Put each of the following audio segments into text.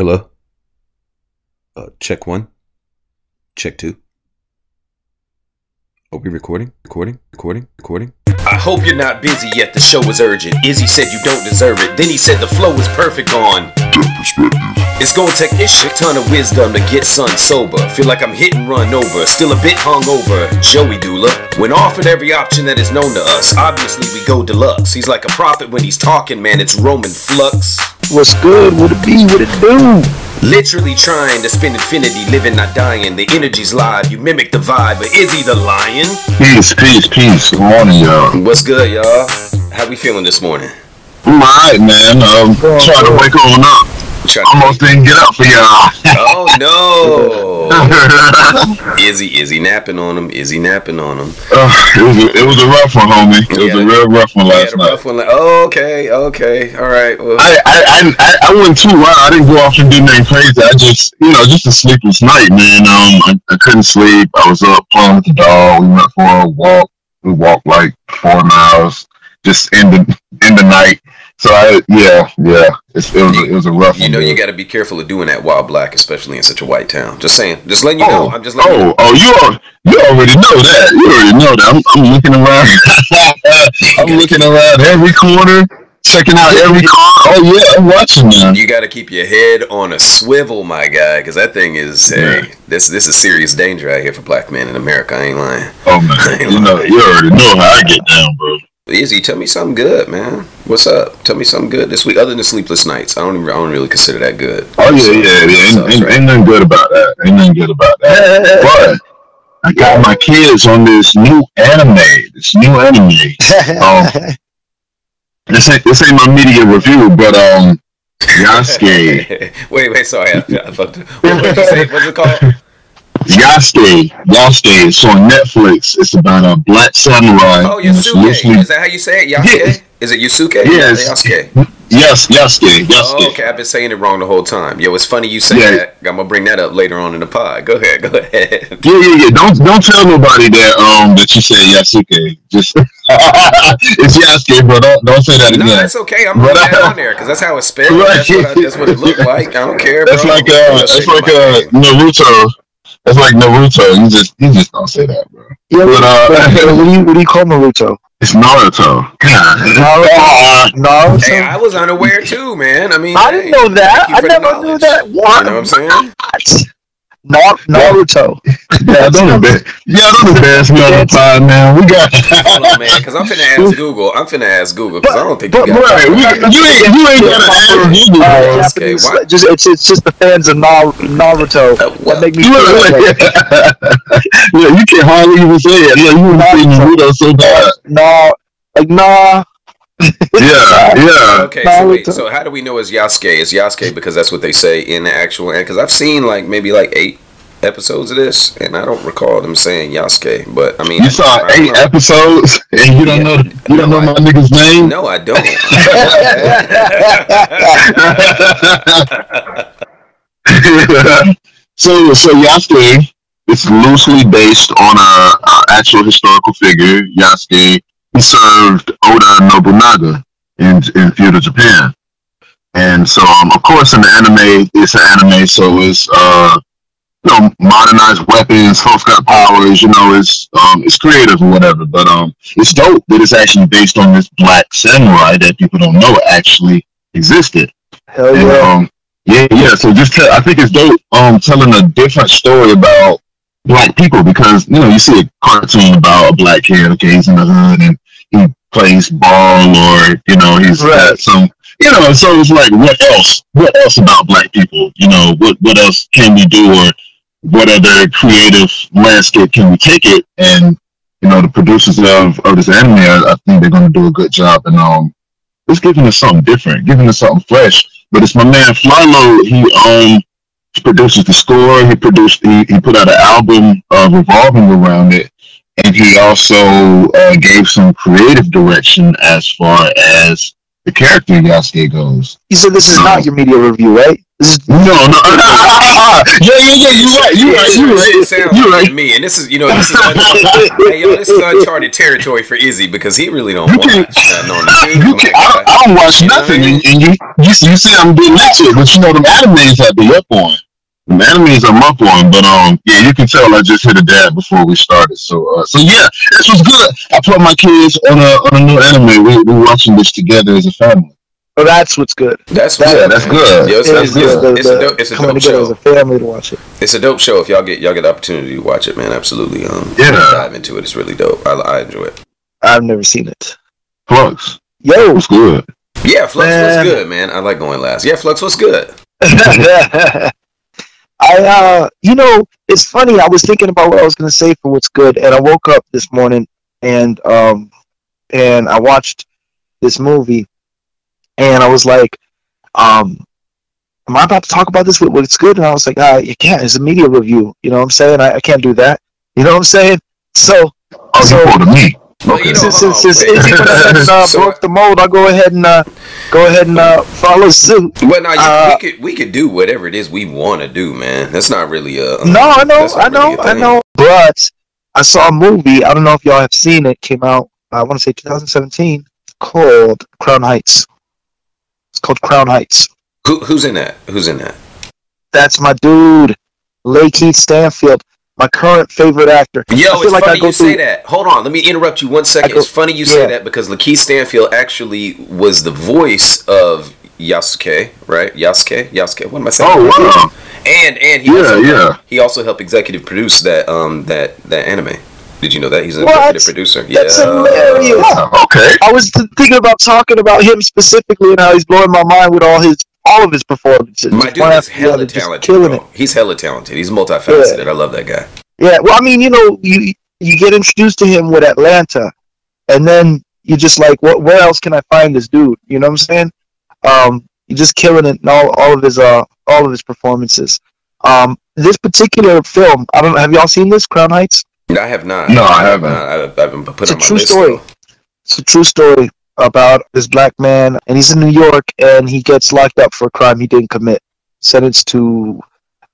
Hello? Uh, check one. Check two. Are we recording? Recording? Recording? Recording? Hope you're not busy yet. The show is urgent. Izzy said you don't deserve it. Then he said the flow is perfect on. It's gonna take a shit ton of wisdom to get son sober. Feel like I'm hit and run over. Still a bit hungover. Joey Doolah. When offered every option that is known to us, obviously we go deluxe. He's like a prophet when he's talking, man. It's Roman flux. What's good? What it be? What it do? Literally trying to spend infinity, living, not dying. The energy's live. You mimic the vibe, but is he the lion? Peace, peace, peace. Good morning, y'all. What's good, y'all? How we feeling this morning? I'm alright, man. Um, trying to wake on up. Almost didn't get up for y'all. Oh no! Izzy, Izzy napping on him. Izzy napping on him. Uh, it was a, it was a rough one, homie. It was a real rough one last night. rough one. Like, oh, okay, okay, all right. Well, I, I, I, I, I went too wild. I didn't go off and do nothing crazy. I just, you know, just a sleepless night, man. Um, I, I couldn't sleep. I was up playing with the dog. We went for a walk. We walked like four miles, just in the in the night. So I, yeah, yeah, it's, it was a, it was a rough you know, you got to be careful of doing that while black, especially in such a white town. Just saying. Just letting you know. Oh, I'm just letting you oh, know. oh, you al- you already know that. You already know that. I'm, I'm looking around. I'm looking around every corner, checking out every car. Oh yeah, I'm watching now. You got to keep your head on a swivel, my guy, because that thing is. Hey, this this is serious danger out here for black men in America. I ain't lying. Oh man, you know, you already know how I get down, bro. Izzy, tell me something good, man. What's up? Tell me something good this week, other than sleepless nights. I don't even, I don't really consider that good. Oh yeah, yeah, yeah. Sucks, Ain't, ain't, right? ain't nothing good about that. Ain't nothing good about that. But I got my kids on this new anime. This new anime. Um, this ain't this ain't my media review, but um, Yasuke. wait, wait, sorry, I, I fucked. What did you say? What's it called? Yasuke, Yasuke. It's on Netflix. It's about a black samurai. Oh, Yasuke. loosely- Is that how you say it? Yasuke? Yes. Is it Yusuke? Yes. Yasuke. Yes, Yasuke, Yasuke. Oh, okay. I've been saying it wrong the whole time. Yo, it's funny you say Yeah. that. I'm gonna bring that up later on in the pod. Go ahead. Go ahead. Yeah, yeah, yeah. Don't don't tell nobody that um that you say Yasuke. Just it's Yasuke, bro. Don't don't say that again. No, that's okay. I'm putting that on there because that's how it's spelled. Right. That's, what I, that's what it looked like. I don't care. That's bro. like uh, that's like uh. Naruto. That's like Naruto. You just you just don't say that, bro. Yeah, But, uh, what, do you, what do you call Naruto? It's Naruto. God. Naruto. Naruto. Hey, I was unaware too, man. I mean, I didn't know that. I for the never knew that. What? You know what I'm saying? Nar- Naruto. Yeah, don't embarrass. Yeah, don't embarrass me on the pod, man. We got. Hold on, man, because I'm finna ask Google. I'm finna ask Google because I don't think But- you got. Right, we, you ain't you ain't gotta ask Google, Uh, okay, why- just it's it's just the fans of Nar- Naruto Uh, well, that make me You feel look like like, yeah, you can hardly even say it. Yeah, you want to say Naruto so bad. nah, like nah. Yeah, yeah. Okay, so wait. So how do we know it's Yasuke? It's Yasuke because that's what they say in the actual. Because I've seen like maybe like eight episodes of this, and I don't recall them saying Yasuke. But I mean, You saw I don't eight know. episodes and you don't Yeah. know you don't No, know I- my nigga's name. No, I don't. so so Yasuke is loosely based on a, a actual historical figure. Yasuke he served Oda Nobunaga in in feudal Japan, and so um, of course in the anime it's an anime, so it's uh you know modernized weapons, folks got powers, you know it's um it's creative or whatever, but um it's dope that it's actually based on this black samurai that people don't know actually existed. Hell And, yeah. um, yeah, yeah. So just tell, I think it's dope um telling a different story about black people because you know you see a cartoon about a black kid, okay, he's in the hood and he plays ball or you know he's Right. got some you know, so it's like what else? What else about black people? You know, what what else can we do or what other creative landscape can we take it? And you know, the producers of, of this anime, I, I think they're gonna do a good job and um it's giving us something different, giving us something fresh. But it's my man Flylo. He um produces the score. He produced. He, he put out an album uh, revolving around it, and he also uh, gave some creative direction as far as the character Yasuke goes. You said this is not your media review, right? This is No, no. yeah, yeah, yeah. You're right. You're right. You're right. sounds You're like right. me, and this is you know this is hey, yo, this is uncharted territory for Izzy because he really don't You watch can- nothing on the You tube. can, I, I don't watch You know what I nothing, and, and you, you you say I'm getting into it, but you know them animes have be up on. The animes I'm up on, but um, yeah, you can tell I just hit a dab before we started. So, uh, so yeah, this was good. I put my kids on a on a new anime. We we watching this together as a family. Oh, that's what's good. That's That- good, that's good. Yo, it's, It it's, is it's, good. The- it's a the dope, it's a dope show. as a family to watch it. It's a dope show. If y'all get y'all get the opportunity to watch it, man, absolutely. Um, Yeah. dive into it. It's really dope. I, I enjoy it. I've never seen it. Flux, Yo, was good. Yeah, Flux Man. was good, man. I like going last. Yeah, Flux was good. I uh you know, it's funny, I was thinking about what I was gonna say for what's good and I woke up this morning and um and I watched this movie and I was like, um Am I about to talk about this with what's good? And I was like, ah, you can't. It's a media review. You know what I'm saying? I, I can't do that. You know what I'm saying? So, Oh, So- you quoted me. Okay. you know, since, hold since, since wait. Izzy went ahead and uh, So- broke the mold, I'll go ahead and uh, go ahead and uh, follow suit. Well, no, you, Uh, we could we could do whatever it is we want to do, man. That's not really a No, I know, I know, really a I thing. know. But I saw a movie. I don't know if y'all have seen it. Came out. I want to say 2017. Called Crown Heights. Called Crown Heights. Who, who's in that? Who's in that? That's my dude, Lakeith Stanfield, my current favorite actor. Yo, I feel it's like I funny go you say that. Hold on, let me interrupt you one second. Go- it's funny you say yeah. that because Lakeith Stanfield actually was the voice of Yasuke, right? Yasuke, Yasuke. What am I saying? Oh wow. And and he Yeah, also yeah. he also helped executive produce that um that that anime. Did you know that he's an What? executive producer? That's hilarious. Yeah, okay. I was thinking about talking about him specifically and how he's blowing my mind with all his all of his performances. My dude is after the other, hella talented. killing bro. it. He's hella talented. He's multifaceted. I love that guy. Yeah, well, I mean, you know, you you get introduced to him with Atlanta, and then you're just like, what? Where else can I find this dude? You know what I'm saying? Um, you're just killing it in all, all of his uh all of his performances. Um, this particular film, I don't. Have y'all seen this, Crown Heights? I have not. No, I have haven't. I've, I've been put It's on a my true list. story. It's a true story about this black man, and he's in New York, and he gets locked up for a crime he didn't commit, sentenced to,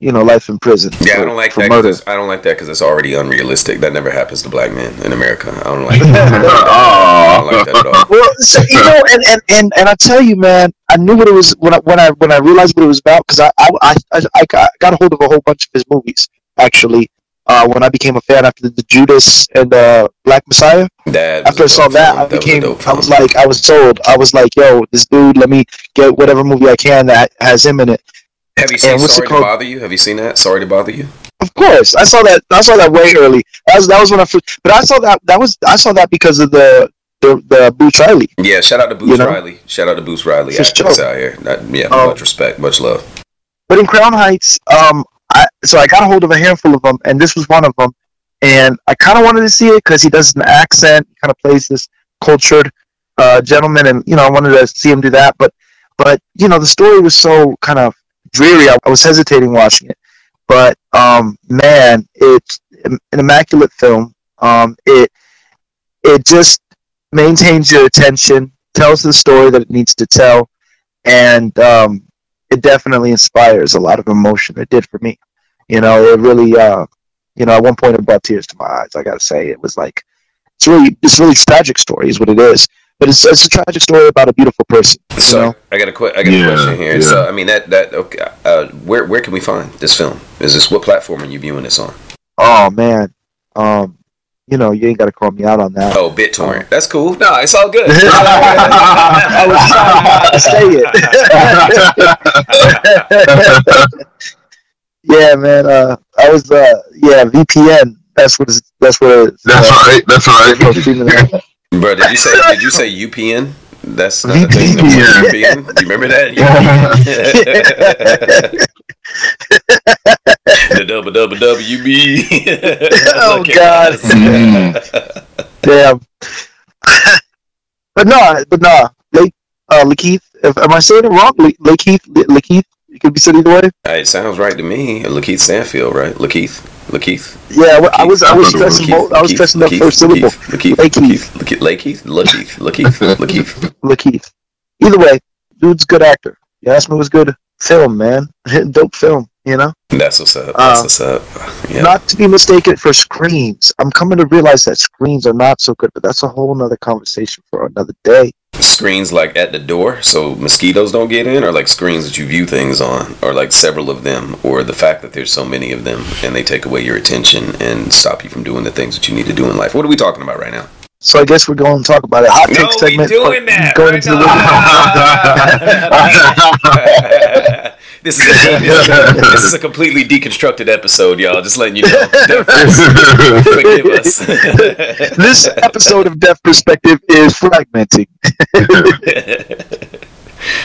you know, life in prison. Yeah, for, I don't like for that. murder. 'cause it's- I don't like that because it's already unrealistic. That never happens to black men in America. I don't like. I don't like that at all. Well, so, you know, and, and, and, and I tell you, man, I knew what it was when I when I when I realized what it was about because I, I I I got, got a hold of a whole bunch of his movies actually uh, when I became a fan after the Judas and uh, Black Messiah. That was After I saw that, film. I was became dope I was like I was sold. I was like, yo, this dude, let me get whatever movie I can that has him in it. Have you seen and what's it Sorry to called? Bother You? Have you seen that? Sorry to Bother You? Of course, I saw that. I saw that way early. That was that was when I first. But I saw that that was I saw that because of the the the Boots Riley. Yeah, shout out to Boots You know? Riley. Shout out to Boots Riley. Actors sure. out here. Not, yeah, Um, much respect, much love. But in Crown Heights, um, so I got a hold of a handful of them, and this was one of them. And I kind of wanted to see it because he does an accent, kind of plays this cultured uh, gentleman, and you know I wanted to see him do that. But but you know the story was so kind of dreary. I, I was hesitating watching it, but um, man, it's an immaculate film. Um, it it just maintains your attention, tells the story that it needs to tell, and um, it definitely inspires a lot of emotion. It did for me. You know, it really, uh, you know, at one point it brought tears to my eyes. I gotta say, it was like it's really, it's really tragic story, is what it is. But it's, it's a tragic story about a beautiful person. You So know, I got a que- I got Yeah, a question here. yeah. So I mean that that okay. Uh, where where can we find this film? Is this what platform are you viewing this on? oh man, um, you know, you ain't gotta call me out on that. Oh, BitTorrent. That's cool. No, it's all good. I was trying to say it. yeah, man. Uh, I was, uh, yeah, VPN. That's what. It's, that's what. It's, That's uh, right. That's right. no, streaming it. Bro, did you say did you say UPN? That's not a thing. VPN. UPN. Do you remember that? Yeah The double double WB. Oh, God. Mm. Damn. but no, but no. Lake, uh, Lakeith. If, am I saying it wrong? Lake, Lakeith. Lakeith. It could be said either way. Hey, It sounds right to me. Lakeith Stanfield, right? Lakeith. Lakeith. Yeah, well, I was. I was I thought it was stressing. both. I was Lakeith, stressing the Lakeith, first syllable. Lakeith, Lakeith, Lakeith. Lakeith, Lakeith, Lakeith, Lakeith, Lakeith. Lakeith. Either way, dude's a good actor. You asked me was good. film, man. Dope film, you know. That's what's up. That's Uh, what's up. Yeah. Not to be mistaken for screens. I'm coming to realize that screens are not so good, but that's a whole nother conversation for another day. screens like at the door so mosquitoes don't get in or like screens that you view things on or like several of them or the fact that there's so many of them and they take away your attention and stop you from doing the things that you need to do in life what are we talking about right now So I guess we're going to talk about a hot take no we segment. doing that Going right into now. this is a, this is a- this is a completely deconstructed episode y'all just letting you know forgive us this episode of Deaf Perspective is fragmenting.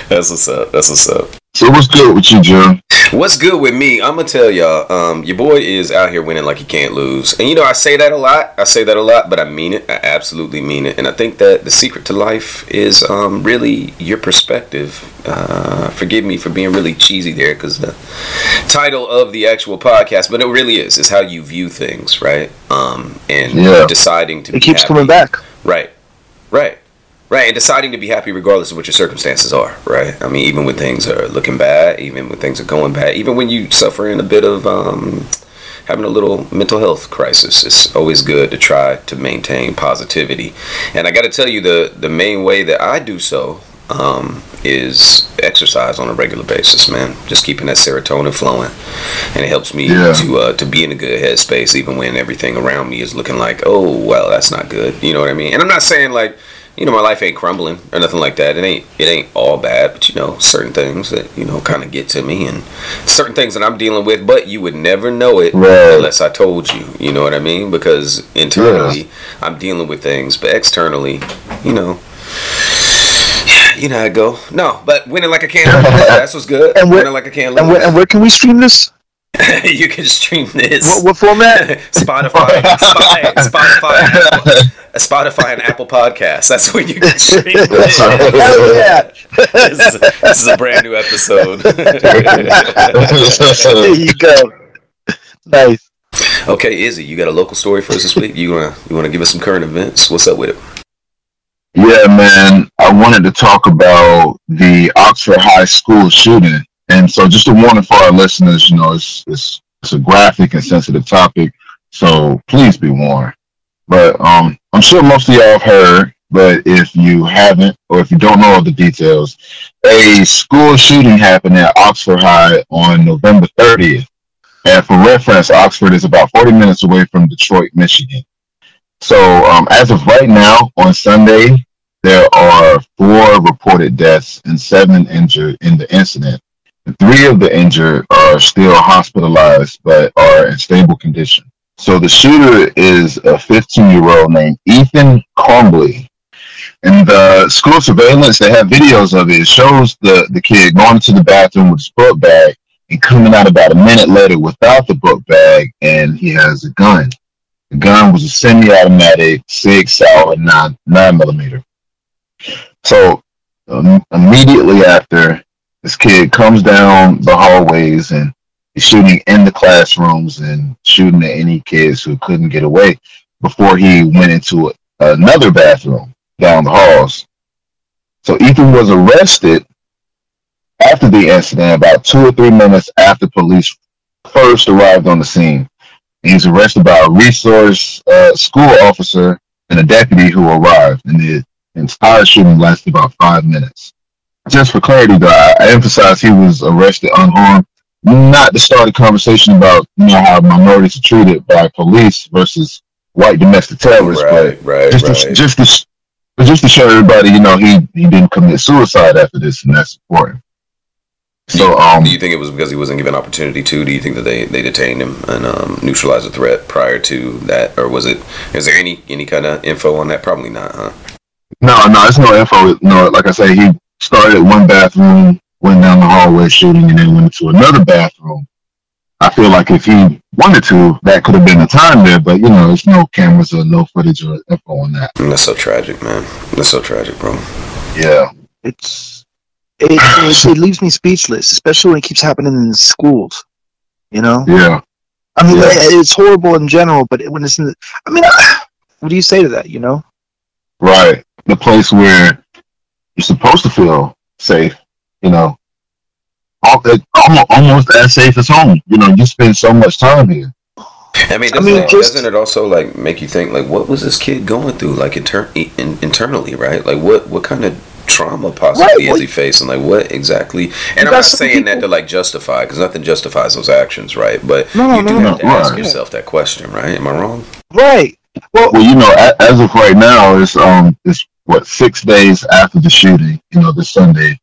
that's what's up that's what's up so what's good with you, Joe? What's good with me? I'm gonna tell y'all. Um, your boy is out here winning like he can't lose, and you know I say that a lot. I say that a lot, but I mean it. I absolutely mean it, and I think that the secret to life is um, really your perspective. Uh, forgive me for being really cheesy there, because the title of the actual podcast, but it really is, is how you view things, right? Um, and Yeah. deciding to. It be keeps happy. coming back. Right. Right. Right. And deciding to be happy regardless of what your circumstances are. Right. I mean, even when things are looking bad, even when things are going bad, even when you suffer in a bit of um, having a little mental health crisis, it's always good to try to maintain positivity. And I got to tell you, the the main way that I do so um, is exercise on a regular basis, man. Just keeping that serotonin flowing, and it helps me Yeah. to uh, to be in a good headspace, even when everything around me is looking like, oh, well, that's not good. You know what I mean? And I'm not saying like, you know, my life ain't crumbling or nothing like that. It ain't it ain't all bad, but you know, certain things that you know kind of get to me, and certain things that I'm dealing with, but you would never know it Right. unless I told you. You know what I mean? Because internally, I'm dealing with things, but externally, you know. You know how it go. No, but winning like a can. That's what's good. And where- winning like a can. And where, and where can we stream this? you can stream this. What, what format? Spotify, Spotify, Spotify, Apple, Spotify, and Apple Podcasts. That's where you can stream this. Hell yeah! this, is a, this is a brand new episode. There you go. Nice. okay, Izzy, you got a local story for us this week? You wanna you wanna give us some current events? What's up with it? Yeah, man. I wanted to talk about the Oxford High School shooting, and so just a warning for our listeners. You know, it's it's it's a graphic and sensitive topic, so please be warned. But um, I'm sure most of y'all have heard. But if you haven't, or if you don't know all the details, a school shooting happened at Oxford High on November 30th. And for reference, Oxford is about 40 minutes away from Detroit, Michigan. So um, as of right now, on Sunday, there are four reported deaths and seven injured in the incident. Three of the injured are still hospitalized but are in stable condition. So the shooter is a 15 year old named Ethan Crumbley. And the school surveillance, they have videos of it. It shows the, the kid going to the bathroom with his book bag and coming out about a minute later without the book bag, and he has a gun. The gun was a semi-automatic Sig Sauer nine nine millimeter. So um, immediately after, this kid comes down the hallways and he's shooting in the classrooms and shooting at any kids who couldn't get away before he went into another bathroom down the halls. So Ethan was arrested after the incident, about two or three minutes after police first arrived on the scene. He's arrested by a resource uh, school officer and a deputy who arrived, and the entire shooting lasted about five minutes. Just for clarity, though, I I emphasize he was arrested unarmed, not to start a conversation about you know how minorities are treated by police versus white domestic terrorists, Right, right, but just right. to, just to but just to show everybody, you know, he he didn't commit suicide after this, and that's important. So, um, Do you think it was because he wasn't given opportunity to? Do you think that they, they detained him and um, neutralized the threat prior to that, or was it? Is there any any kind of info on that? Probably not, huh? No, no, it's no info. No, like I say, he started at one bathroom, went down the hallway shooting, and then went into another bathroom. I feel like if he wanted to, that could have been the time there, but you know, there's no cameras or no footage or info on that. And that's so tragic, man. That's so tragic, bro. Yeah, It's it, it, it leaves me speechless, especially when it keeps happening in schools. You know, yeah. I mean, Yeah. it's horrible in general, but when it's in, the, I mean, what do you say to that? You know, Right. The place where you're supposed to feel safe, you know. almost, almost as safe as home. You know, you spend so much time here. I mean, doesn't, I mean, it, just, doesn't it also like make you think like what was this kid going through like inter- in, internally, right? Like what what kind of trauma possibly right, is he facing? Like what exactly? And I'm not saying people, that to like justify because nothing justifies those actions, right? But no, you do no, have to ask right. yourself that question, right? Am I wrong? Right. Well, well, you know, as of right now, it's um, it's what six days after the shooting, you know, this Sunday,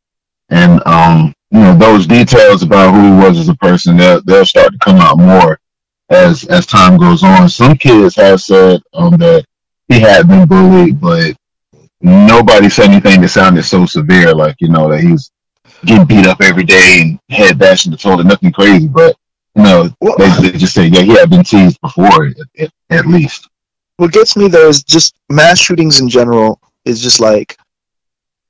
and um, you know, those details about who he was as a person, they'll they'll start to come out more as as time goes on. Some kids have said um, that he had been bullied, but nobody said anything that sounded so severe, like you know that he's getting beat up every day and head bashing the toilet, nothing crazy. But you know, well, they, they, just say, yeah, he had been teased before, at, at, at least. What gets me though is just mass shootings in general is just like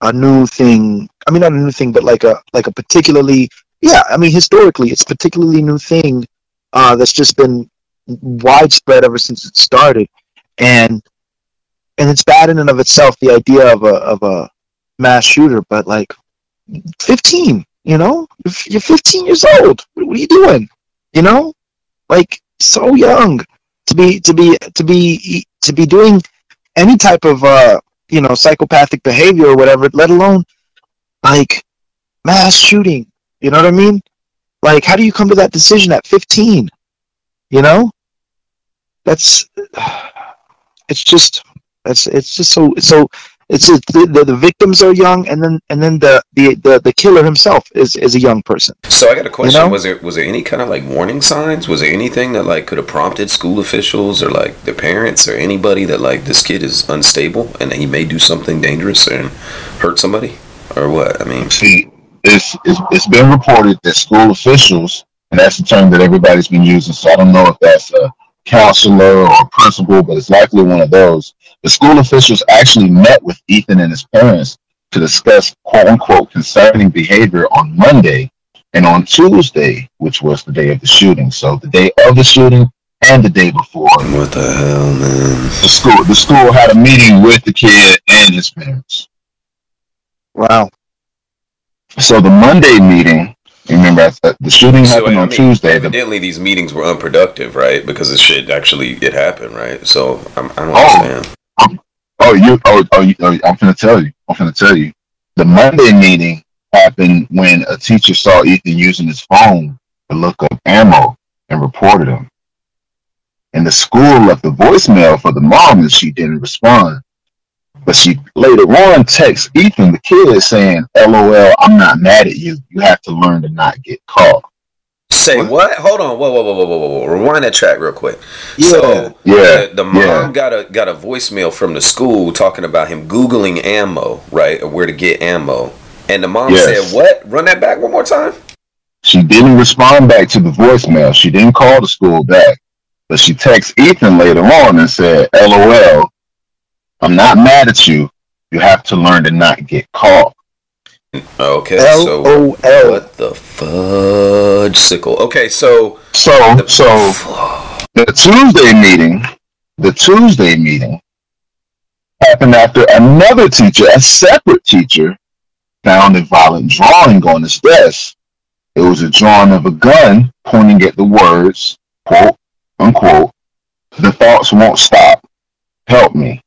a new thing. I mean, not a new thing, but like a like a particularly yeah. I mean, historically, it's particularly new thing uh, that's just been widespread ever since it started, and and it's bad in and of itself. The idea of a of a mass shooter, but like fifteen, you know, you're 15 years old. What are you doing? You know, like so young to be to be to be to be doing any type of uh you know psychopathic behavior or whatever let alone like mass shooting. You know what i mean? Like how do you come to that decision at 15 you know? That's it's just it's it's just so so it's just the, the, the, victims are young and then and then the, the the the killer himself is is a young person. So i got a question. You know? was there was there any kind of like warning signs? Was there anything that like could have prompted school officials or like the parents or anybody that like this kid is unstable and he may do something dangerous and hurt somebody? Or what? I mean see it's, it's it's been reported that school officials and that's the term that everybody's been using so i don't know if that's a counselor or a principal but it's likely one of those the school officials actually met with Ethan and his parents to discuss quote unquote concerning behavior on Monday and on Tuesday, which was the day of the shooting. So the day of the shooting and the day before. What the hell, man? The school the school had a meeting with the kid and his parents. Wow. So the Monday meeting Remember, the shooting so, happened I on mean, Tuesday. Evidently, these meetings were unproductive, right? Because the shit actually it happened, right? So I'm, I do not oh, understand. Oh, you. Oh, oh, you, oh, I'm gonna tell you. I'm gonna tell you. The Monday meeting happened when a teacher saw Ethan using his phone to look up ammo and reported him. And the school left a voicemail for the mom and she didn't respond. But she later on texts Ethan, the kid, saying, LOL, I'm not mad at you. You have to learn to not get caught. Say what? what? Hold on. Whoa, whoa, whoa, whoa, whoa, whoa. Rewind that track real quick. Yeah. So yeah. The, the mom yeah. got a got a voicemail from the school talking about him googling ammo, right, or where to get ammo. And the mom yes. said, "What? Run that back one more time." She didn't respond back to the voicemail. She didn't call the school back, but she texted Ethan later on and said, "LOL, I'm not mad at you. You have to learn to not get caught." Okay, so what the fudge sickle? Okay, so so the, so the Tuesday meeting, the Tuesday meeting happened after another teacher, a separate teacher, found a violent drawing on his desk. It was a drawing of a gun pointing at the words, quote unquote, the thoughts won't stop. Help me.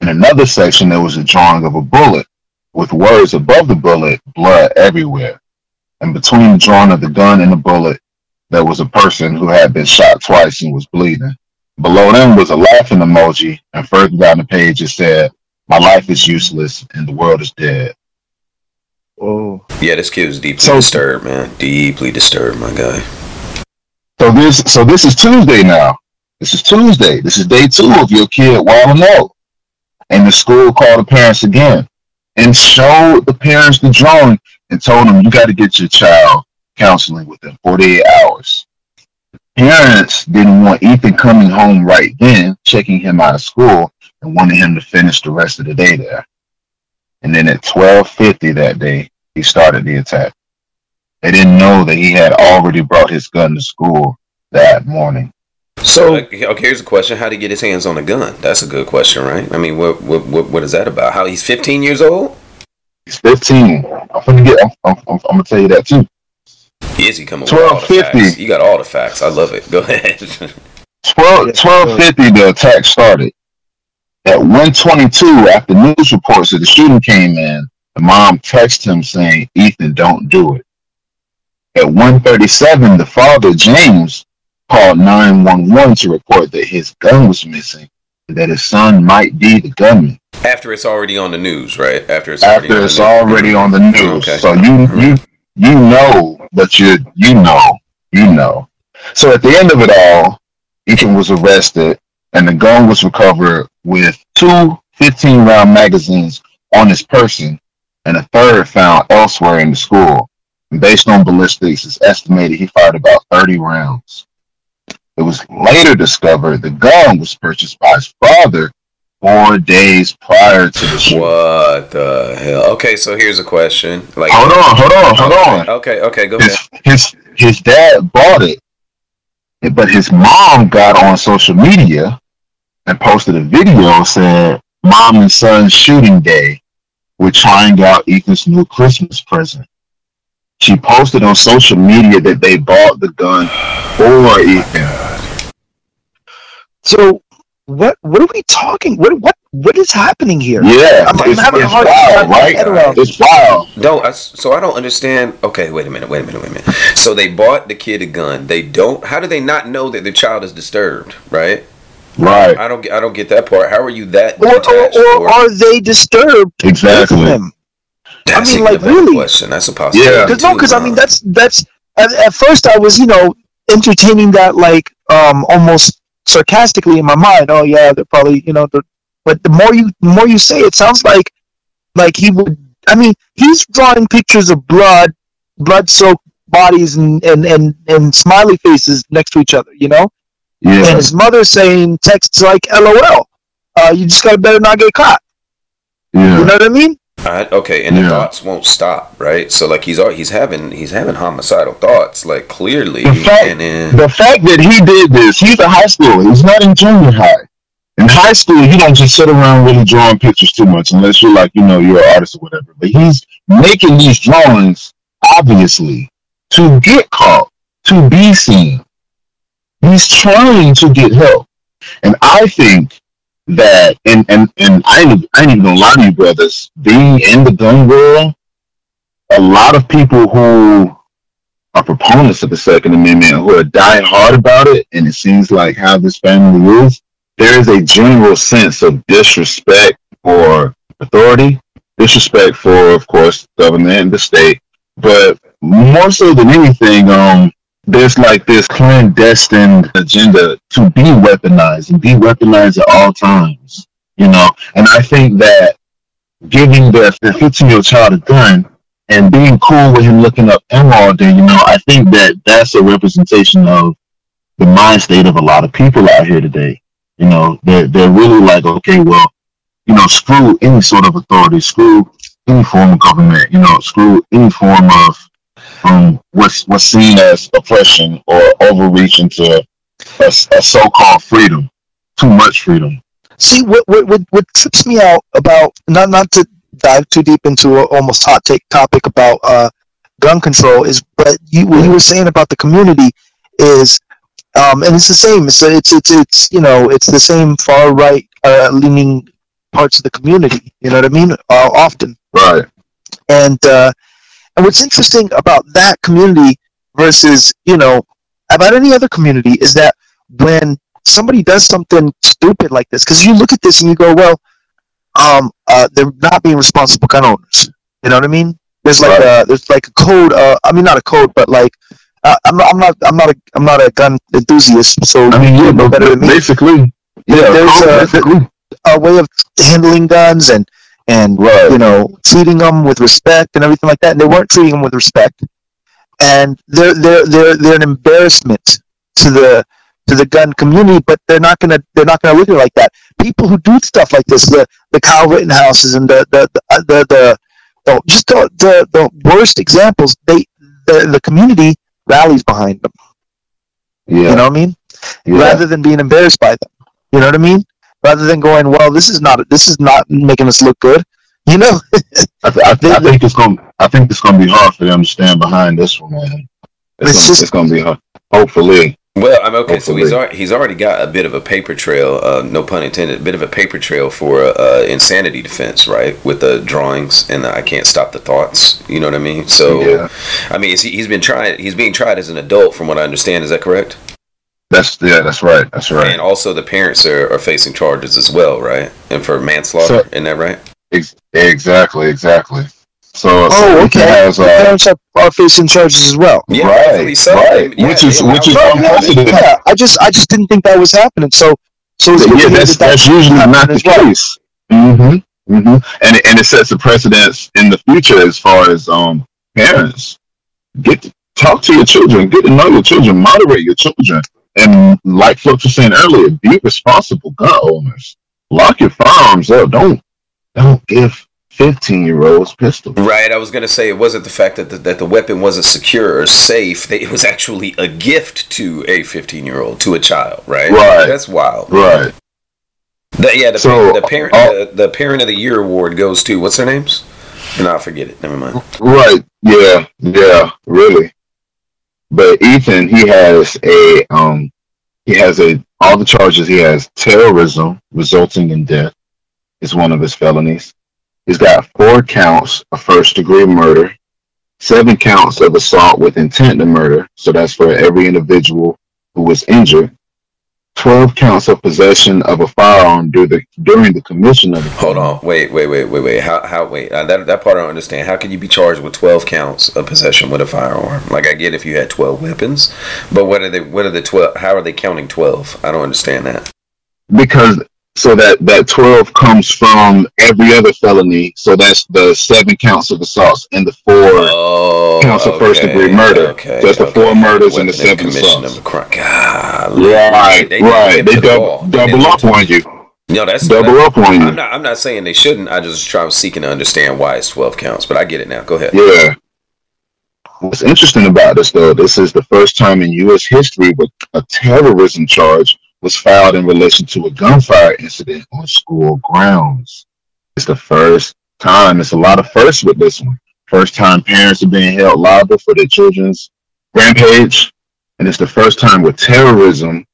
In another section, there was a drawing of a bullet with words above the bullet, blood everywhere. And between the drawing of the gun and the bullet, there was a person who had been shot twice and was bleeding. Below them was a laughing emoji, and further down the page it said, My life is useless and the world is dead. Oh. Yeah, this kid was deeply so, disturbed, man. Deeply disturbed, my guy. So this so this is Tuesday now. This is Tuesday. This is day two of your kid wilding out. And the school called the parents again and showed the parents the drawing and told them you got to get your child counseling within 48 hours. The parents didn't want Ethan coming home right then, checking him out of school, and wanted him to finish the rest of the day there. And then at 12:50 that day, he started the attack. They didn't know that he had already brought his gun to school that morning. So okay, here's a question: How did he get his hands on a gun? That's a good question, right? I mean, what what what, what is that about? How he's 15 years old? He's 15. I'm gonna get. I'm, I'm, I'm, gonna tell you that too. Izzy coming with all the 1250. You got all the facts. I love it. Go ahead. 12, 1250 the attack started. At 122, after news reports of the shooting came in, the mom texted him saying, Ethan, don't do it. At 137, the father, James, called 911 to report that his gun was missing and that his son might be the gunman. After it's already on the news, right? After it's already After on it's the news. already on the news. Okay. So you mm-hmm. you you know, but you you know, you know. So at the end of it all, Ethan was arrested and the gun was recovered with two 15 round magazines on his person and a third found elsewhere in the school. And based on ballistics, it's estimated he fired about 30 rounds. It was later discovered the gun was purchased by his father four days prior to the shooting. What the hell? Okay, so here's a question. Like, Hold on, hold on, hold on. Okay, okay, go ahead. his his his dad bought it, but his mom got on social media and posted a video saying mom and son shooting day. We're trying out Ethan's new Christmas present. She posted on social media that they bought the gun for Ethan. So what what are we talking? What what what is happening here? Yeah, I'm- I'm having a hard time wild, wrapping my right? head around It's wild. Don't I, so I don't understand. Okay, wait a minute, wait a minute, wait a minute. So they bought the kid a gun. They don't. How do they not know that the child is disturbed? Right? Right. I don't. I don't get that part. How are you that Or, or, detached? or are they disturbed Exactly. with him? That's I mean, like, a better really? question. That's a possibility. Yeah. Because no, because I mean that's that's at, at first I was you know entertaining that like um almost sarcastically in my mind. Oh yeah, they're probably you know the but the more you the more you say it sounds like like he would. I mean he's drawing pictures of blood, blood soaked bodies and, and and and smiley faces next to each other. You know, Yeah. and his mother saying texts like "LOL." Uh, you just gotta better not get caught. You know what I mean? I, okay, and the Yeah. thoughts won't stop, right? So like he's he's having he's having homicidal thoughts, like clearly, The fact- and then the fact that he did this, he's a high schooler. He's not in junior high. In high school, you don't just sit around really drawing pictures too much unless you're like, you know, you're an artist or whatever. But he's making these drawings, obviously, to get caught, to be seen. He's trying to get help. And I think that, and, and, and I ain't, I ain't even gonna lie to you, brothers, being in the gun world, a lot of people who are proponents of the Second Amendment who are dying hard about it, and it seems like how this family is, there is a general sense of disrespect for authority, disrespect for, of course, government and the state, but more so than anything, um, there's like this clandestine agenda to be weaponized and be weaponized at all times, you know. And I think that giving the 15 year old child a gun and being cool with him looking up Emma all day, you know, I think that that's a representation of the mind state of a lot of people out here today. You know, they're, they're really like, okay, well, you know, screw any sort of authority, screw any form of government, you know, screw any form of um, what's what's seen as oppression or overreach into a, a so-called freedom, too much freedom. See what what what, what trips me out about not not to dive too deep into a almost hot take topic about uh, gun control is, but you what you were saying about the community is, um, and it's the same. It's it's it's it's you know it's the same far right uh, leaning parts of the community. You know what I mean? Uh, often, Right. and uh, and what's interesting about that community versus you know about any other community is that when somebody does something stupid like this, because you look at this and you go, well, um, uh, they're not being responsible gun owners. You know what I mean? There's like Right. a there's like a code. Uh, I mean, not a code, but like uh, I'm not I'm not I'm not a I'm not a gun enthusiast. So I mean, yeah, you know but better than me. basically, yeah, There's a- basically, a way of handling guns and and Right. you know treating them with respect and everything like that. And they weren't treating them with respect, and they're they're they're they're an embarrassment to the to the gun community. But they're not gonna they're not gonna look at it like that. People who do stuff like this, the the Kyle Rittenhouses and the the the uh, the, the, the just the, the the worst examples. They the the community rallies behind them. yeah, You know what I mean? yeah. rather than being embarrassed by them. You know what I mean? Rather than going, well, this is not this is not making us look good. You know? I, th- I, th- I think it's gonna. I think it's gonna be hard for them to stand behind this one, man. It's, It's gonna, just- it's gonna be hard. hopefully. Well, I'm okay. So he's already, he's already got a bit of a paper trail, uh, no pun intended, a bit of a paper trail for uh, insanity defense, right? With the drawings and the I can't stop the thoughts. You know what I mean? So, Yeah. I mean, is he, he's been tried. He's being tried as an adult, from what I understand. Is that correct? That's yeah, that's right. That's right. And also, the parents are, are facing charges as well, right? And for manslaughter, So- isn't that right? Ex- exactly, exactly. So, so Oh, okay. has, The uh, parents are, are facing charges as well. Yeah, right, so. right. Yeah, which is they which is allow- No, no, unprecedented. yeah, I just I just didn't think that was happening. So so it's yeah, that's that that's usually not the well. case. Mm-hmm. Mm-hmm. And it- and it sets a precedence in the future as far as um parents get to talk to your children, get to know your children, moderate your children, and like folks were saying earlier, be responsible gun owners. Lock your firearms up. Don't don't give fifteen year olds pistols. Right, I was gonna say it wasn't the fact that the, that the weapon wasn't secure or safe; that it was actually a gift to a fifteen-year-old, to a child. Right, Right. That's wild. Right. The, yeah, the, So, the parent, uh, the, the parent of the year award goes to what's their names? No, I forget it. Never mind. Right. Yeah. Yeah. Really. But Ethan, he has a um, he has a all the charges. He has terrorism resulting in death is one of his felonies. He's got four counts of first degree murder, seven counts of assault with intent to murder. So that's for every individual who was injured. Twelve counts of possession of a firearm during the during the commission of the Hold on, wait, wait, wait, wait, wait. How, how, wait? Uh, that that part I don't understand. How can you be charged with twelve counts of possession with a firearm? Like I get if you had twelve weapons, but what are they? What are the twelve? How are they counting twelve? I don't understand that. because so that that 12 comes from every other felony so that's the seven counts of assaults and the four Oh, counts of first degree murder. Okay, Just the four murders and the seven assaults. Golly. right They- right they to the double. They double up on you No, that's double up on you I'm not. I'm not saying they shouldn't. I just try seeking to understand why it's twelve counts. But I get it now. Go ahead. yeah what's interesting about this though this is the first time in u.s history where a terrorism charge was filed in relation to a gunfire incident on school grounds it's the first time it's a lot of firsts with this one first time parents are being held liable for their children's rampage and it's the first time where terrorism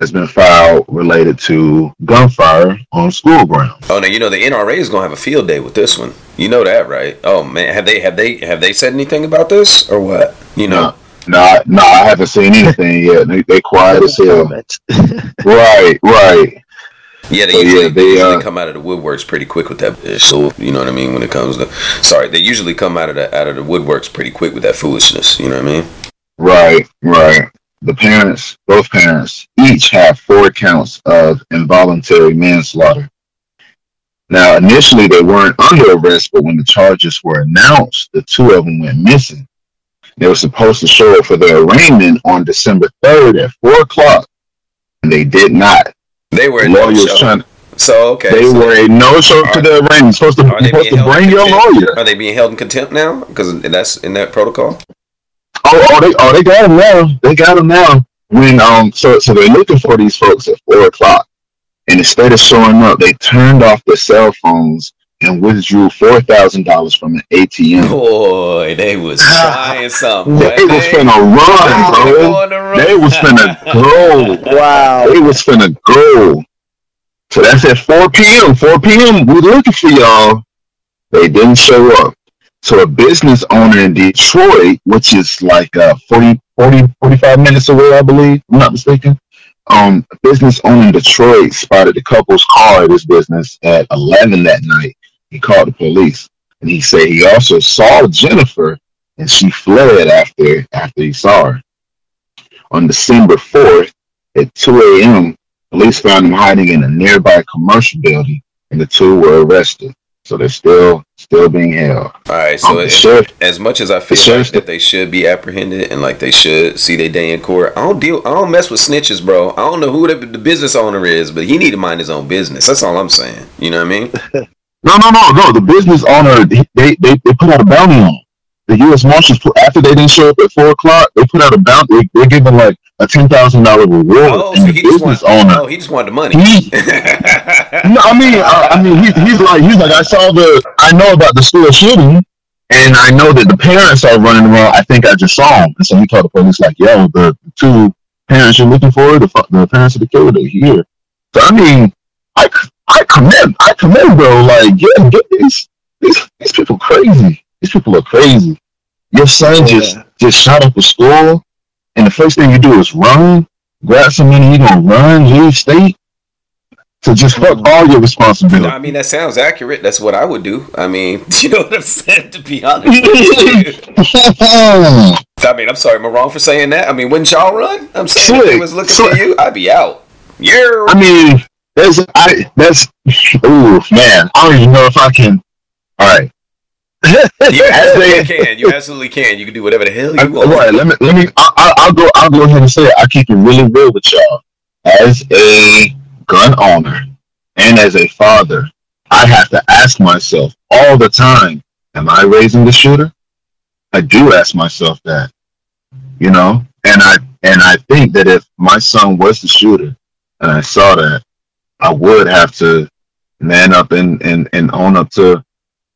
has been filed related to gunfire on school grounds Oh no, you know the NRA is gonna have a field day with this one. You know that, right? Oh man, have they have they have they said anything about this or what? You know, no I- no i haven't seen anything yet they, they quiet as hell right right yeah, they So, yeah, usually, they, usually uh, come out of the woodworks pretty quick with that. ish. So you know what I mean when it comes to sorry, they usually come out of the out of the woodworks pretty quick with that foolishness. You know what I mean? Right, right. The parents, both parents, each have four counts of involuntary manslaughter. Now, initially they weren't under arrest, but when the charges were announced, the two of them went missing. They were supposed to show up for their arraignment on December 3rd at 4 o'clock, and they did not. They were no lawyers show. trying, So okay, they so were a no show to the arraignment. Supposed to, supposed to bring your lawyer. Are they being held in contempt now? Because that's in that protocol. Oh, oh, they, oh, they got them now. They got them now. When um, so so they're looking for these folks at four o'clock, and instead of showing up, they turned off their cell phones and withdrew four thousand dollars from an ATM. Boy, they was trying something. They wasn't was finna run, They bro. on the run. They was finna go. Wow. They was finna go. So that's at 4 p.m. 4 p.m. We looking for y'all. They didn't show up. So a business owner in Detroit, which is like uh 40, 40 45 minutes away, I believe, I'm not mistaken. Um, a business owner in Detroit spotted the couple's car at his business at 11 that night. He called the police, and he said he also saw Jennifer, and she fled after after he saw her. On December 4th at 2 a.m., police found him hiding in a nearby commercial building, and the two were arrested. So they're still still being held. All right, Um, so the if- sheriff, as much as I feel sheriff's like that they should be apprehended and like they should see their day in court, I don't deal. I don't mess with snitches, bro. I don't know who the, the business owner is, but he need to mind his own business. That's all I'm saying. You know what I mean? no, no, no, no. The business owner, they they, they, they put out a bounty on. The U.S. Marshals put, after they didn't show up at four o'clock, they put out a bounty. They, they're giving like a ten thousand dollar reward, Oh, and so the he just business wanted. owner. Oh, he just wanted the money. He, no, I mean, I, I mean, he's, he's like, he's like, I saw the, I know about the school shooting, and I know that the parents are running around. I think I just saw him. and so he called the police. Like, yo, the, the two parents you're looking for, the the parents of the killer, they're here. So I mean, I I commend I commend bro. Like, yeah, get these these these people crazy. These people are crazy. Your son yeah. just just shot up a school, and the first thing you do is run, grab some money, you gonna run, leave state to just fuck mm-hmm. all your responsibility. I mean, that sounds accurate. That's what I would do. I mean, you know what I'm saying? To be honest, I mean, I'm sorry, am I wrong for saying that? I mean, wouldn't y'all run? I'm saying Slick. if it was looking Slick. for you, I'd be out. Yeah. I mean, that's I that's ooh man, I don't even know if I can. All right. you absolutely can. You absolutely can. You can do whatever the hell you want. All right. Let me let me. I, I'll go. I'll go ahead and say it. I keep it really real with y'all. As a gun owner and as a father, I have to ask myself all the time: Am I raising the shooter? I do ask myself that. You know, and I and I think that if my son was the shooter, and I saw that, I would have to man up and, and, and own up to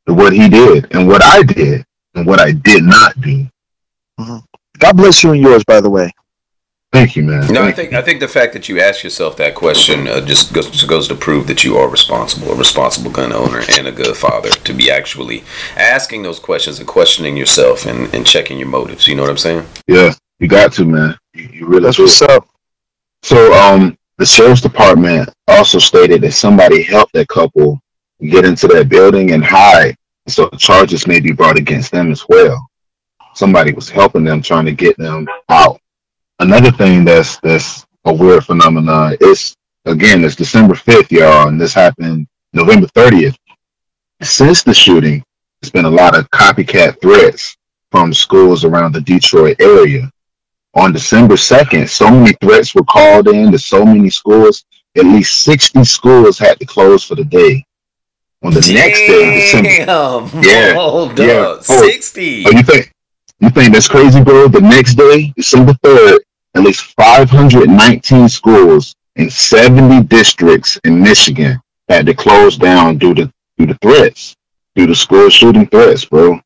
what he did and what I did and what I did not do. Mm-hmm. God bless you and yours, by the way. Thank you, man. No, Thank I think you. I think the fact that you ask yourself that question uh, just goes, just goes to prove that you are responsible, a responsible gun owner, and a good father. To be actually asking those questions and questioning yourself and, and checking your motives. You know what I'm saying? Yeah, you got to, man. You, you really. That's what's up. So, um, the sheriff's department also stated that somebody helped that couple get into that building and hide, so charges may be brought against them as well. Somebody was helping them, trying to get them out. Another thing that's that's a weird phenomenon is again it's December fifth, y'all, and this happened November thirtieth. Since the shooting, there's been a lot of copycat threats from schools around the Detroit area on December 2nd, so many threats were called in to so many schools. At least 60 schools had to close for the day. On the Damn. next day, December. Yeah. Hold yeah. Up. 60. Oh, you think you think that's crazy, bro? The next day, December 3rd, at least 519 schools in 70 districts in Michigan had to close down due to due to threats, due to school shooting threats, bro.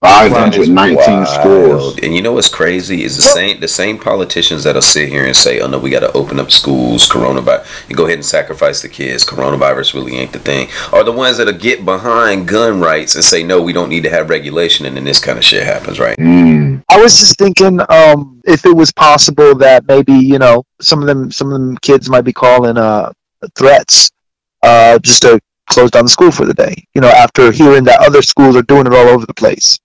519 schools. And you know what's crazy is the same the same politicians that'll sit here and say, "Oh no, we got to open up schools, coronavirus. You go ahead and sacrifice the kids. Coronavirus really ain't the thing." Are the ones that'll get behind gun rights and say, "No, we don't need to have regulation," and then this kind of shit happens, right? Mm. I was just thinking, um, if it was possible that maybe you know some of them some of them kids might be calling uh threats, uh, just to close down the school for the day. You know, after hearing that other schools are doing it all over the place.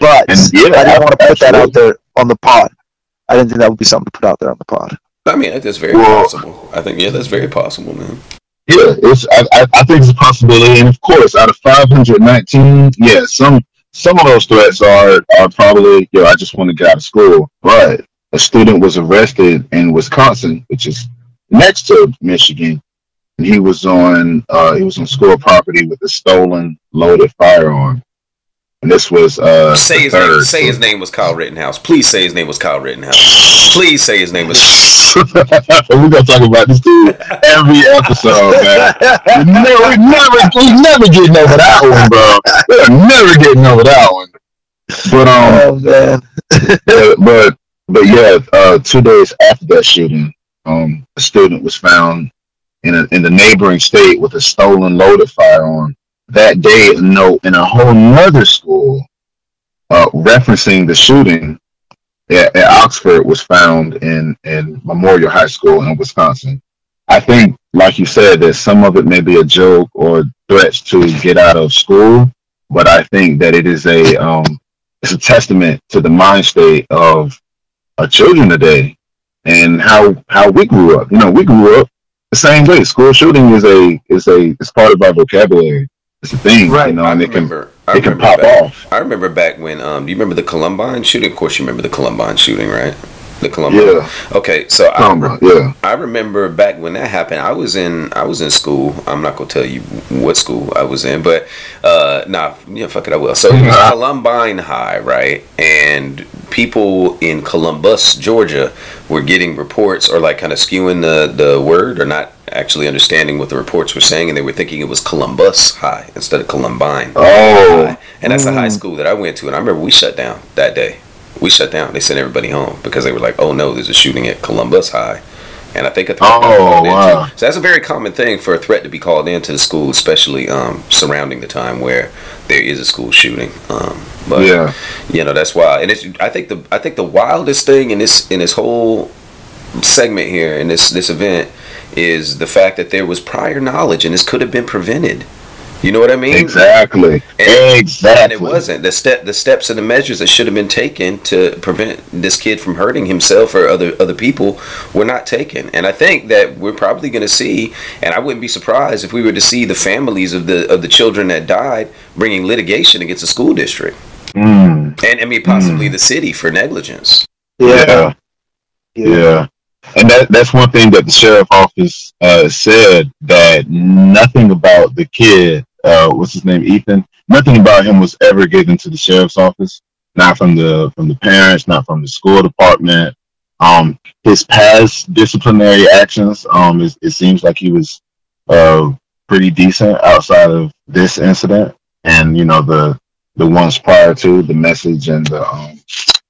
But yeah, I didn't want to put that out there on the pod. I didn't think that would be something to put out there on the pod. I mean, that's very well, possible. I think yeah, that's very possible, man. Yeah, it's I, I, I think it's a possibility, and of course, out of 519, yeah, some some of those threats are are probably yo, I just want to get out of school. But a student was arrested in Wisconsin, which is next to Michigan, and he was on uh, he was on school property with a stolen loaded firearm. And this was uh say his third. name. Say his name was Kyle Rittenhouse. Please say his name was Kyle Rittenhouse. Please say his name was. We're gonna talk about this dude every episode, man. We never, we never, we never getting over that one, bro. We're never getting over that one. But um, oh, man. but but yeah, uh, two days after that shooting, um, a student was found in a, in the neighboring state with a stolen loaded firearm that day a note in a whole nother school uh, referencing the shooting at, at, Oxford was found in, in Memorial High School in Wisconsin. I think, like you said, that some of it may be a joke or threats to get out of school, but I think that it is a um, it's a testament to the mind state of our children today and how how we grew up. You know, we grew up the same way. School shooting is a is a is part of our vocabulary. It's a thing, right? You know, I and remember, it can it can pop back, off. I remember back when. Um, do you remember the Columbine shooting? Of course, you remember the Columbine shooting, right? The Columbine. Yeah. Okay, so I, Columbine, re- yeah. I remember back when that happened. I was in I was in school. I'm not gonna tell you what school I was in, but uh, nah, yeah, fuck it, I will. So it was Columbine High, right? And people in Columbus, Georgia, were getting reports or like kind of skewing the the word or not actually understanding what the reports were saying, and they were thinking it was Columbus High instead of Columbine. Oh, High. And that's the high mm. school that I went to, and I remember we shut down that day. We shut down. They sent everybody home because they were like, "Oh no, there's a shooting at Columbus High," and I think a threat got Oh, called in, too. So that's a very common thing for a threat to be called into the school, especially um, surrounding the time where there is a school shooting. Um, but yeah. you know that's why, and it's I think the I think the wildest thing in this in this whole segment here in this this event is the fact that there was prior knowledge and this could have been prevented. You know what I mean? Exactly. And- exactly. And it wasn't the step, the steps and the measures that should have been taken to prevent this kid from hurting himself or other other people were not taken. And I think that we're probably going to see, and I wouldn't be surprised if we were to see the families of the of the children that died bringing litigation against the school district Mm, and I mean possibly the city for negligence. yeah. Yeah. And that that's one thing that the sheriff office uh, said that nothing about the kid, uh, what's his name, Ethan, nothing about him was ever given to the sheriff's office. Not from the from the parents, not from the school department. Um, his past disciplinary actions, um, it, it seems like he was uh, pretty decent outside of this incident, and you know the the ones prior to the message and the um,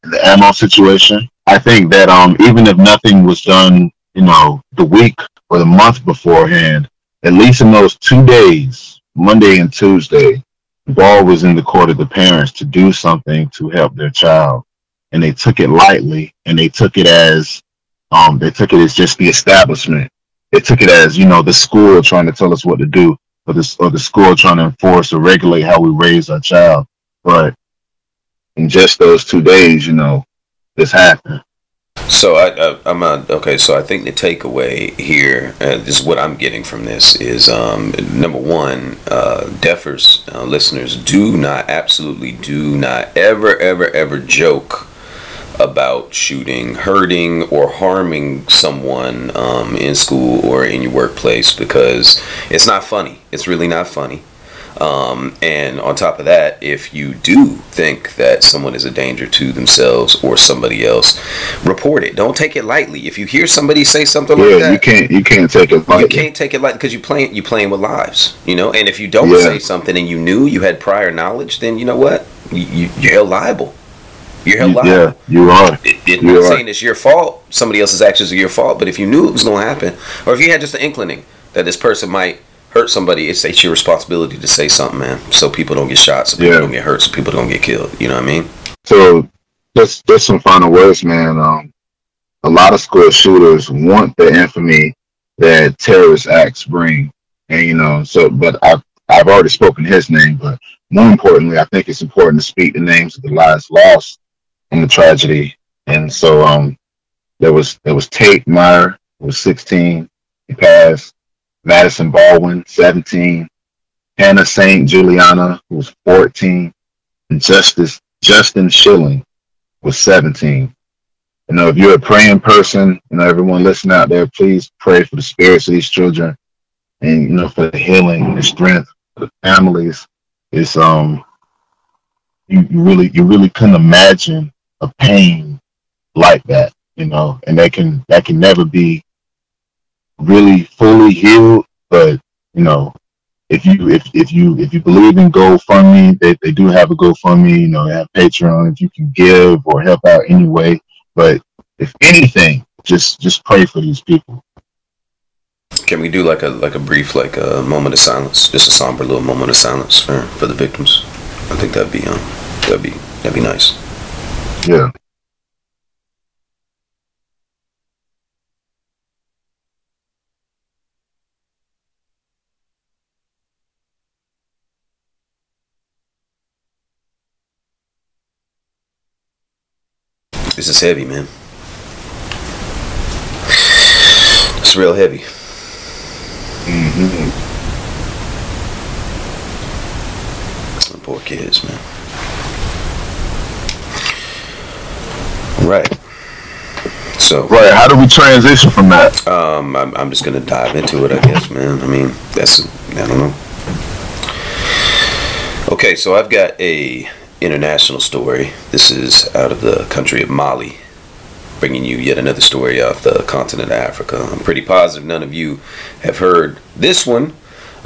the ammo situation. I think that um even if nothing was done, you know, the week or the month beforehand, at least in those two days, Monday and Tuesday, the ball was in the court of the parents to do something to help their child. And they took it lightly and they took it as um they took it as just the establishment. They took it as, you know, the school trying to tell us what to do, or the or the school trying to enforce or regulate how we raise our child. But in just those two days, you know, this happened. So I, I'm a, okay. So I think the takeaway here, uh, this is what I'm getting from this is um, number one, uh, uh, listeners do not absolutely do not ever ever ever joke about shooting, hurting, or harming someone um, in school or in your workplace because it's not funny. It's really not funny. Um, and on top of that, if you do think that someone is a danger to themselves or somebody else, report it. Don't take it lightly. If you hear somebody say something like Yeah, that, you can't you can't take it lightly. you can't take it lightly because you playing you playing with lives, you know. And if you don't Yeah. say something and you knew you had prior knowledge, then you know what you, you you're held liable. You're held liable. yeah, you are. It, it You're not right. saying it's your fault. Somebody else's actions are your fault. But if you knew it was going to happen, or if you had just an inkling that this person might hurt somebody, it's, it's your responsibility to say something, man. So people don't get shot, so people Yeah. don't get hurt, so people don't get killed. You know what I mean? So just just some final words, man. Um, a lot of school shooters want the infamy that terrorist acts bring, and you know. So, but I've I've already spoken his name, but more importantly, I think it's important to speak the names of the lives lost in the tragedy. And so, um, there was there was Tate Myre, who was 16, he passed. Madisyn Baldwin, 17. Hana Saint Juliana, who was 14, and Justice Justin Shilling was 17. You know, if you're a praying person, you know, everyone listening out there, please pray for the spirits of these children and, you know, for the healing and the strength of the families. It's, um, you, you really, you really couldn't imagine a pain like that, you know, and that can, that can never be really fully healed. But, you know, if you if, if you if you believe in GoFundMe, they, they do have a GoFundMe, you know, they have Patreon if you can give or help out anyway. But if anything, just just pray for these people. Can we do like a like a brief like a moment of silence, just a somber little moment of silence for for the victims? I think that'd be um that'd be that'd be nice. Yeah. This is heavy, man. It's real heavy. Mm-hmm. Poor kids, man. Right. So right, how do we transition from that? Um, I'm, I'm just gonna dive into it, I guess, man. I mean, that's I don't know. Okay, so I've got a international story. This is out of the country of Mali, bringing you yet another story off the continent of Africa. I'm pretty positive none of you have heard this one.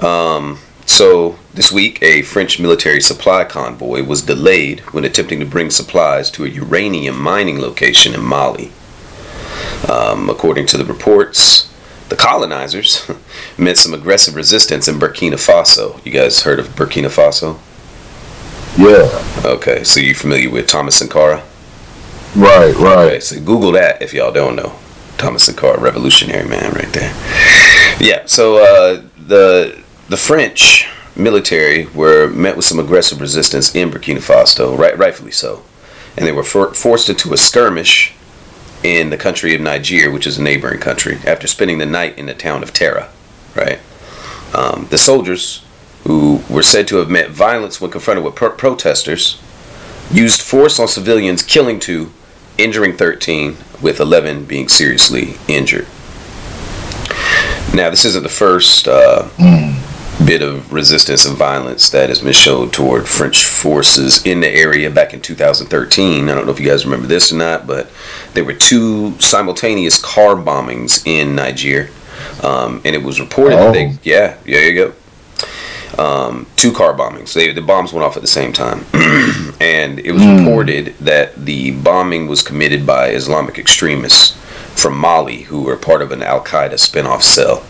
Um, so this week, a French military supply convoy was delayed when attempting to bring supplies to a uranium mining location in Mali. Um, according to the reports, the colonizers met some aggressive resistance in Burkina Faso. You guys heard of Burkina Faso? Yeah. Okay, so you familiar with Thomas Sankara? Right, right. Okay, so Google that if y'all don't know. Thomas Sankara, revolutionary man, right there. Yeah. So uh, the the French military were met with some aggressive resistance in Burkina Faso, right, rightfully so, and they were for- forced into a skirmish in the country of Niger, which is a neighboring country, after spending the night in the town of Téra, right? Um, the soldiers, who were said to have met violence when confronted with pro- protesters, used force on civilians, killing two, injuring 13, with 11 being seriously injured. Now, this isn't the first uh, bit of resistance and violence that has been shown toward French forces in the area back in 2013. I don't know if you guys remember this or not, but there were two simultaneous car bombings in Niger. Um, and it was reported that they, Oh. yeah, yeah, you go. Um, two car bombings. They, the bombs went off at the same time. and it was reported that the bombing was committed by Islamic extremists from Mali who were part of an Al Qaeda spinoff cell.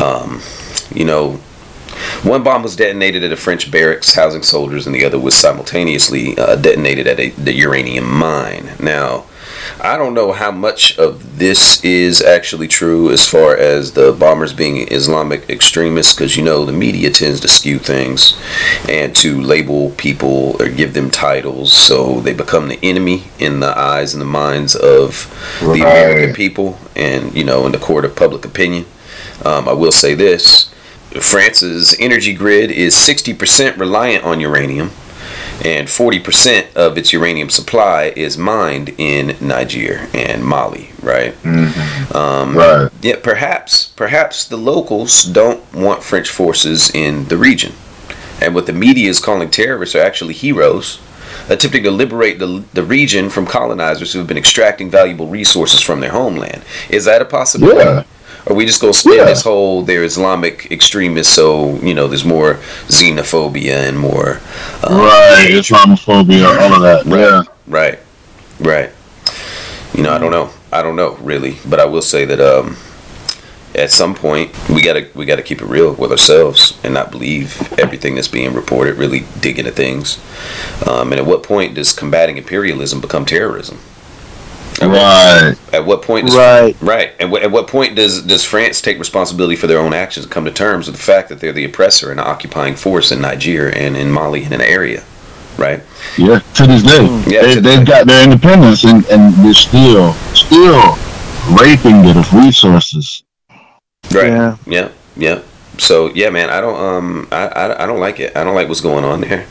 Um, you know, one bomb was detonated at a French barracks housing soldiers, and the other was simultaneously uh, detonated at a, the uranium mine. Now, I don't know how much of this is actually true as far as the bombers being Islamic extremists, because you know the media tends to skew things and to label people or give them titles so they become the enemy in the eyes and the minds of the American people and, you know, in the court of public opinion. Um, I will say this France's energy grid is 60% reliant on uranium, and 40% of its uranium supply is mined in Niger and Mali, right? Um, Right. Yet perhaps, perhaps the locals don't want French forces in the region. And what the media is calling terrorists are actually heroes, attempting to liberate the, the region from colonizers who have been extracting valuable resources from their homeland. Is that a possibility? Yeah. Are we just gonna spin Yeah. this whole they're Islamic extremists, so you know there's more xenophobia and more um, right. Islamophobia, all of that. Yeah. Right, right. You know, I don't know. I don't know really, but I will say that um, at some point we gotta we gotta keep it real with ourselves and not believe everything that's being reported. Really dig into things. Um, and at what point does combating imperialism become terrorism? At what- Right. At what point? Does, Right. Right. And wh- at what point does does France take responsibility for their own actions and come to terms with the fact that they're the oppressor and occupying force in Niger and in Mali and in the area? Right. Yeah. To this day, mm. Yeah, they, to they've day. got their independence, and and they're still still raping it of resources. Right. Yeah. Yeah. Yeah. So yeah, man, I don't um I, I, I don't like it. I don't like what's going on there.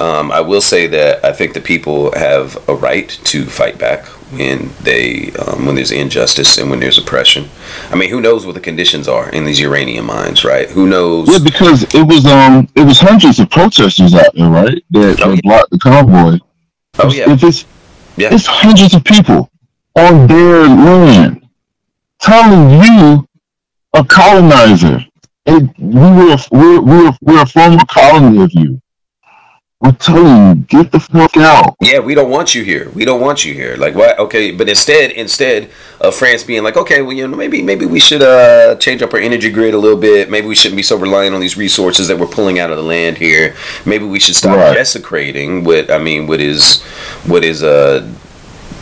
Um, I will say that I think the people have a right to fight back when they um, when there's injustice and when there's oppression. I mean, who knows what the conditions are in these uranium mines, right? Who knows? Yeah, because it was um it was hundreds of protesters out there, right? That, Oh, yeah. blocked the convoy. oh yeah, If it's Yeah. it's hundreds of people on their land telling you, a colonizer, and we were we're, we're, we're a former colony of you. We're telling you, get the fuck out. yeah. We don't want you here. We don't want you here. Like what? Okay, but instead, instead of France being like, okay, well, you know, maybe maybe we should uh change up our energy grid a little bit. Maybe we shouldn't be so reliant on these resources that we're pulling out of the land here. Maybe we should stop Right. desecrating what I mean, what is what is uh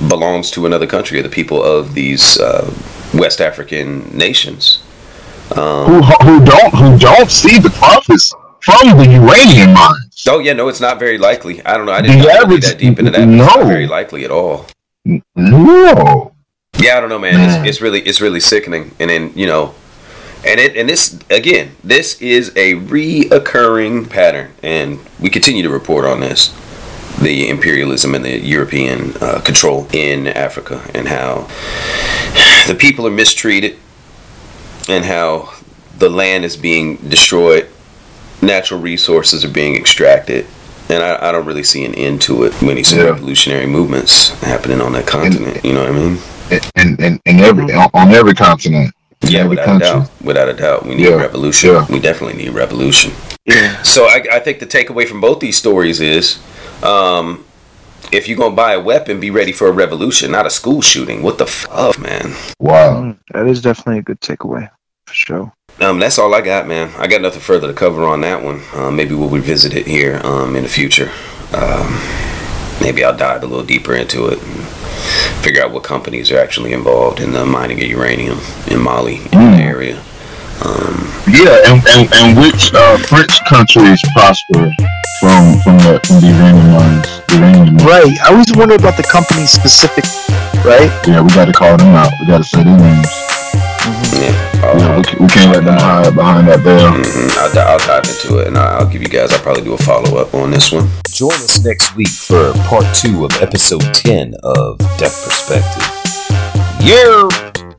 belongs to another country or the people of these uh, West African nations. Um, Who who don't who don't see the profits from the uranium mines. oh yeah, no, it's not very likely. I don't know. I didn't get average- that deep into that. It's not no. very likely at all. No. Yeah, I don't know, man. It's, it's really it's really sickening. And then you know, and it and this again, this is a reoccurring pattern, and we continue to report on this. the imperialism and the European uh, control in Africa, and how the people are mistreated, and how the land is being destroyed, natural resources are being extracted, and I, I don't really see an end to it when you Yeah. revolutionary movements happening on that continent. you know what I mean? And and, and every on, on every continent. Yeah, every without a doubt. Without a doubt, we need Yeah, revolution. yeah. We definitely need revolution. Yeah. So I, I think the takeaway from both these stories is, um, if you're gonna buy a weapon, be ready for a revolution, not a school shooting. What the fuck, man? Wow. Mm, that is definitely a good takeaway for sure. Um, that's all I got, man. I got nothing further to cover on that one. Uh, maybe we'll revisit it here um, in the future. Um, maybe I'll dive a little deeper into it and figure out what companies are actually involved in the mining of uranium in Mali in Mm. the area. Um, Yeah, and, and, and which uh, French countries prosper from from the from the uranium mines? Uranium mines. Right. I always wonder about the company specific. Right. Yeah, we got to call them out. We got to say their names. Yeah, Yeah, we, can, we can't let them hide behind that veil. Mhm. I'll, I'll dive into it and I'll give you guys. I'll probably do a follow up on this one. Join us next week for part two of episode 10 of Death Perspective. Yeah.